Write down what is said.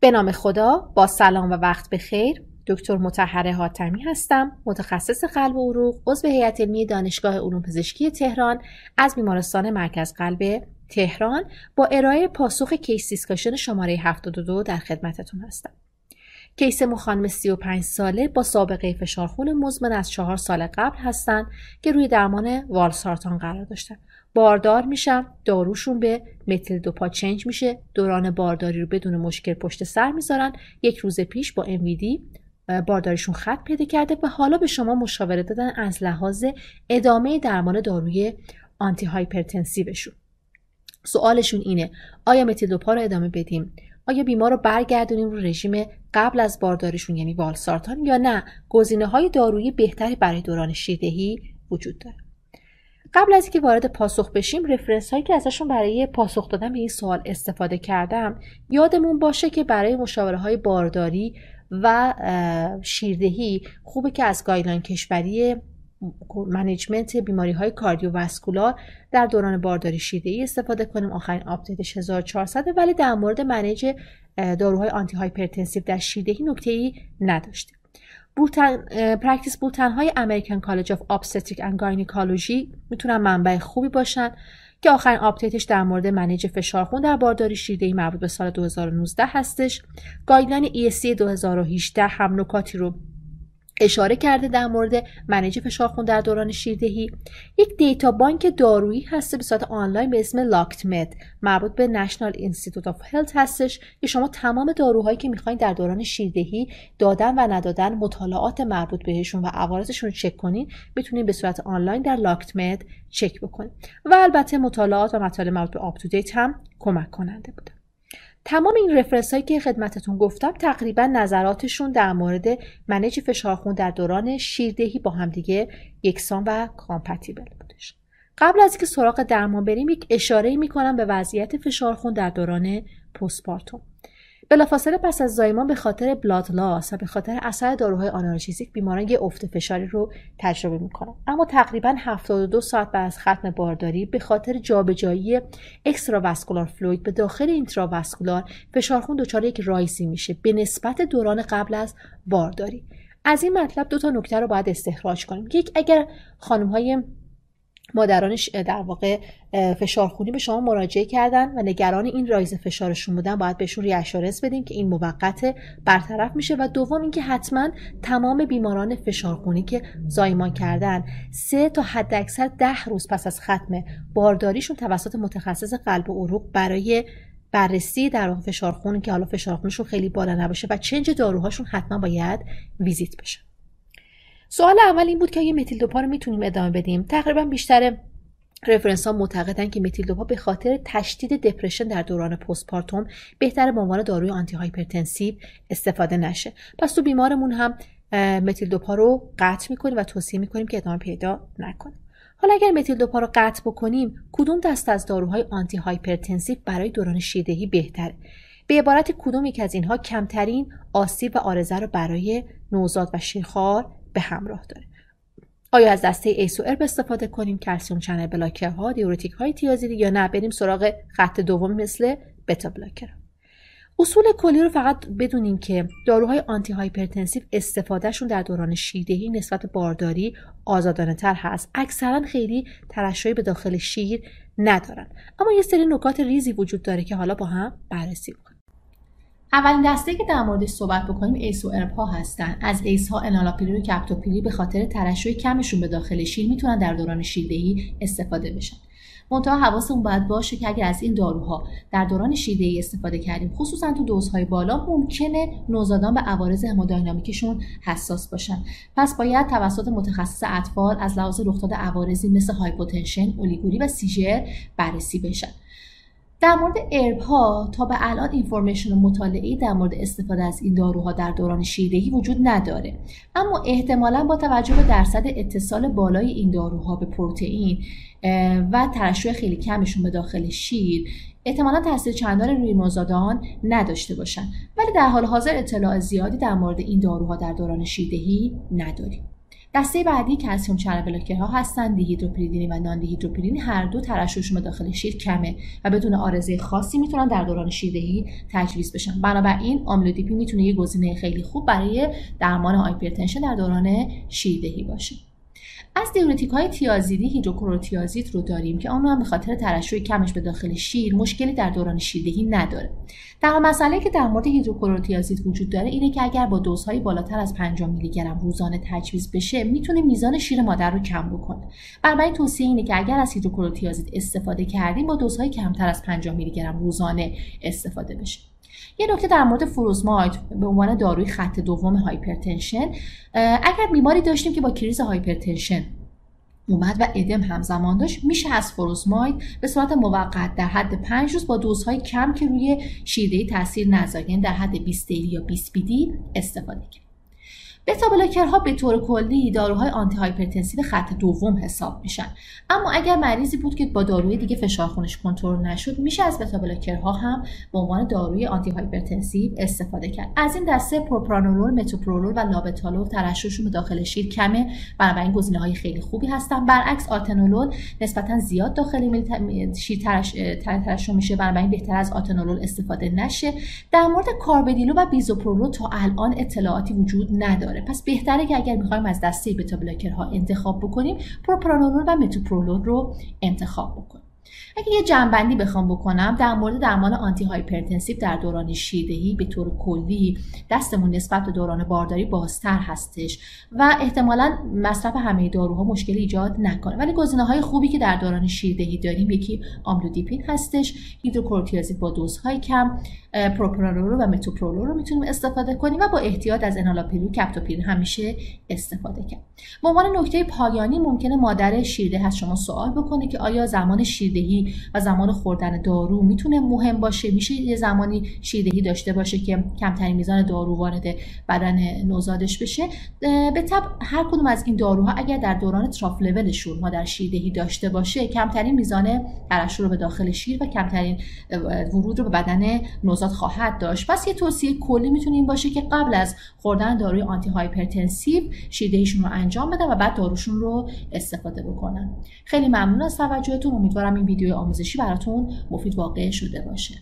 به نام خدا با سلام و وقت بخیر دکتر مطهره حاتمی هستم متخصص قلب و عروق عضو هیئت علمی دانشگاه علوم پزشکی تهران از بیمارستان مرکز قلب تهران. با ارائه پاسخ case discussion شماره 72 در خدمتتون هستم. کیس ما خانم 35 ساله با سابقه فشار خون مزمن از چهار سال قبل هستند که روی درمان والسارتان قرار داشتن. باردار میشن داروشون به متیل دوپا change میشه. دوران بارداری رو بدون مشکل پشت سر می‌ذارن. یک روز پیش با MVD بارداریشون خط پیدا کرده و حالا به شما مشاوره دادن از لحاظ ادامه درمان داروی آنتی هایپرتنسیوشون سوالشون اینه آیا متیل دوپا رو ادامه بدیم؟ آیا بیمار رو برگردونیم رو رژیم قبل از بارداریشون یعنی والسارتان یا نه؟ گزینه های دارویی بهتری برای دوران شیردهی وجود داره. قبل از اینکه وارد پاسخ بشیم رفرنس هایی که ازشون برای پاسخ دادن به این سوال استفاده کردم یادمون باشه که برای مشاوره های بارداری و شیردهی خوبه که از guideline کشوری management بیماری های cardiovascular در دوران بارداری شیردهی استفاده کنیم. آخرین update ش 1400 ولی در مورد manage داروهای antihypertensive در شیردهی نکته ای نداشتیم. bulletin، practice bulletin های American College of Obstetric and Gynecology می‌تونن منبع خوبی باشن که آخرین update ش در مورد manage فشارخون در بارداری شیردهی مربوط به سال 2019 هستش. guideline ESC 2018 هم نکاتی رو اشاره کرده در مورد manage فشارخون در دوران شیردهی. یک data bank دارویی هست به صورت آنلاین به اسم LactMed مربوط به National Institute of Health هستش که شما تمام داروهایی که می‌خواین در دوران شیردهی دادن و ندادن مطالعات مربوط بهشون و عوارضشون چک کنین می‌تونین به صورت آنلاین در LactMed چک بکنین. و البته مطالعات و مطالب مربوط به UpToDate هم کمک کننده بوده. تمام این reference هایی که خدمتتون گفتم تقریبا نظراتشون در مورد manage فشارخون در دوران شیردهی با همدیگه یکسان و compatible بودش. قبل از اینکه سراغ درمان بریم یک اشاره می‌کنم به وضعیت فشارخون در دوران postpartum. بلافاصله پس از زایمان به خاطر blood loss و به خاطر اثر داروهای analgesic بیماران یه افت فشاری رو تجربه می‌کنن. اما تقریبا 72 ساعت بعد از ختم بارداری به خاطر جابجایی extravascular fluid به داخل intravascular فشارخون دچار یک rise ی میشه به نسبت دوران قبل از بارداری. از این مطلب دو تا نکته رو باید استخراج کنیم. یک اگر خانم های مادرانش در واقع فشارخونی به شما مراجعه کردن و نگران این rise فشارشون بودن باید بهشون reassurance بدیم که این موقت برطرف میشه. و دوم اینکه حتما تمام بیماران فشارخونی که زایمان کردن سه تا حد اکثر ده روز پس از ختم بارداریشون توسط متخصص قلب و عروق برای بررسی در واقع فشارخون که حالا فشارخونشون خیلی بالا نباشه و چنج داروهاشون حتما باید ویزیت بشه. سوال اول این بود که آیا متیل دوپا رو می‌تونیم ادامه بدیم؟ تقریبا بیشتر رفرنس ها معتقدن که متیل دوپا به خاطر تشدید دپرشن در دوران پستپارتوم بهتر به عنوان داروی antihypertensive استفاده نشه. پس تو بیمارمون هم متیل دوپا رو قطع می‌کنیم و توصیه می‌کنیم که ادامه پیدا نکنه. حالا اگر متیل دوپا رو قطع بکنیم کدوم دسته از داروهای antihypertensive برای دوران شیردهی بهتره؟ به عبارت کدوم یک از اینها کمترین آسیب و عارضه رو برای نوزاد و شیرخوار به همراه داره. آیا از دسته ACE ARB استفاده کنیم؟ calcium channel blocker ها diuretic های تیازیدی یا نه؟ بریم سراغ خط دوم مثل beta blocker. اصول کلی رو فقط بدونیم که داروهای antihypertensive استفادهشون در دوران شیردهی نسبت بارداری آزادانه تر هست. اکثرا خیلی ترشحی به داخل شیر ندارن. اما یه سری نکات ریزی وجود داره که حالا با هم بررسی کنیم اولین دسته که در موردش صحبت بکنیم ACE و ARB ها هستن. از ACE ها انالاپریل و کپتوپریل به خاطر ترشح کمشون به داخل شیر می‌تونن در دوران شیردهی استفاده بشن. منتها حواسمون باید باشه که اگر از این داروها در دوران شیردهی استفاده کردیم خصوصا تو دوزهای بالا ممکنه نوزادان به عوارض همودینامیکشون حساس باشن. پس باید توسط متخصص اطفال از لحاظ رخداد عوارضی مثل hypotension اولیگوری و seizure بررسی بشن. در مورد ARB ها تا به الان information و مطالعه در مورد استفاده از این داروها در دوران شیردهی وجود نداره. اما احتمالا با توجه به درصد اتصال بالای این داروها به پروتئین و ترشح خیلی کمشون به داخل شیر احتمالا تاثیر چندان روی نوزادان نداشته باشن. ولی در حال حاضر اطلاع زیادی در مورد این داروها در دوران شیردهی نداریم. دسته بعدی calcium channel blocker ها هستن دیهیدروپیریدینی و non دیهیدروپیریدینی هر دو ترشحشون داخل شیر کمه و بدون عارضه خاصی می‌تونن در دوران شیردهی تجویز بشن. بنابراین آملودیپین می‌تونه یه گزینه خیلی خوب برای درمان hypertension در دوران شیردهی باشه. از دیورتیک های تیازیدی هیدروکلوروتیازید رو داریم که آن هم به خاطر ترشح کمش به داخل شیر مشکلی در دوران شیردهی نداره. تنها مسئله که در مورد هیدروکلوروتیازید وجود داره اینه که اگر با دوزهای بالاتر از 50 میلی گرم روزانه تجویز بشه می‌تونه میزان شیر مادر رو کم بکنه. بنابراین توصیه اینه که اگر از هیدروکلوروتیازید استفاده کردیم با دوزهای کمتر از 50 میلی گرم روزانه استفاده بشه. یه نکته در مورد فروزماید به عنوان داروی خط دوم hypertension اگر بیماری داشتیم که با crisis hypertension اومد و ادم همزمان داشت میشه از فروزماید به صورت موقت در حد 5 روز با دوزهای کم که روی شیردهی تاثیر نذاره یعنی در حد 20 daily یا 20 BID استفاده کرد. beta blocker ها به طور کلی داروهای antihypertensive خط دوم حساب میشن. اما اگر مریضی بود که با داروی دیگه فشار خونش کنترل نشد میشه از beta blocker ها هم به عنوان داروی antihypertensive استفاده کرد. از این دسته پروپرانولول متوپرولول و لابتالول ترشحشون به داخل شیر کمه. بنابراین گزینه های خیلی خوبی هستن. برعکس آتنولول نسبتا زیاد داخل شیر ترشح میشه. بنابراین بهتره از آتنولول استفاده نشه. در مورد کارودیلول و بیزوپرولول تا الان اطلاعاتی وجود نداره. پس بهتره که اگر می‌خوایم از دسته beta blocker ها انتخاب بکنیم پروپرانولول و متوپرولول رو انتخاب بکنیم. اگه یه جمع‌بندی بخوام بکنم در مورد درمان antihypertensive در دوران شیردهی به طور کلی دستمون نسبت به دوران بارداری بازتر هستش و احتمالا مصرف همه داروها مشکلی ایجاد نکنه. ولی گزینه های خوبی که در دوران شیردهی داریم یکی آملودیپین هستش هیدروکورتیازید با دوزهای کم پروپرانول و متوپرولول رو می‌تونیم استفاده کنیم و با احتیاط از انالاپریل و همیشه استفاده کرد به عنوان نکته پایانی ممکنه مادر شیرده از شما سوال بکنه که آیا زمان شیردهی و زمان خوردن دارو می‌تونه مهم باشه؟ میشه یه زمانی شیردهی داشته باشه که کمترین میزان دارو وارد بدن نوزادش بشه؟ بالطبع هر کدوم از این داروها اگر در دوران trough level شون مادر شیردهی داشته باشه کمترین میزان ترشح رو به داخل شیر و کمترین ورود رو به بدن نوزاد خواهد داشت. پس یه توصیه کلی می‌تونه این باشه که قبل از خوردن داروی antihypertensive شیردهیشون رو انجام بدن و بعد داروشون رو استفاده بکنن خیلی ممنون از توجهتون. امیدوارم این ویدیو آموزشی براتون مفید واقع شده باشه.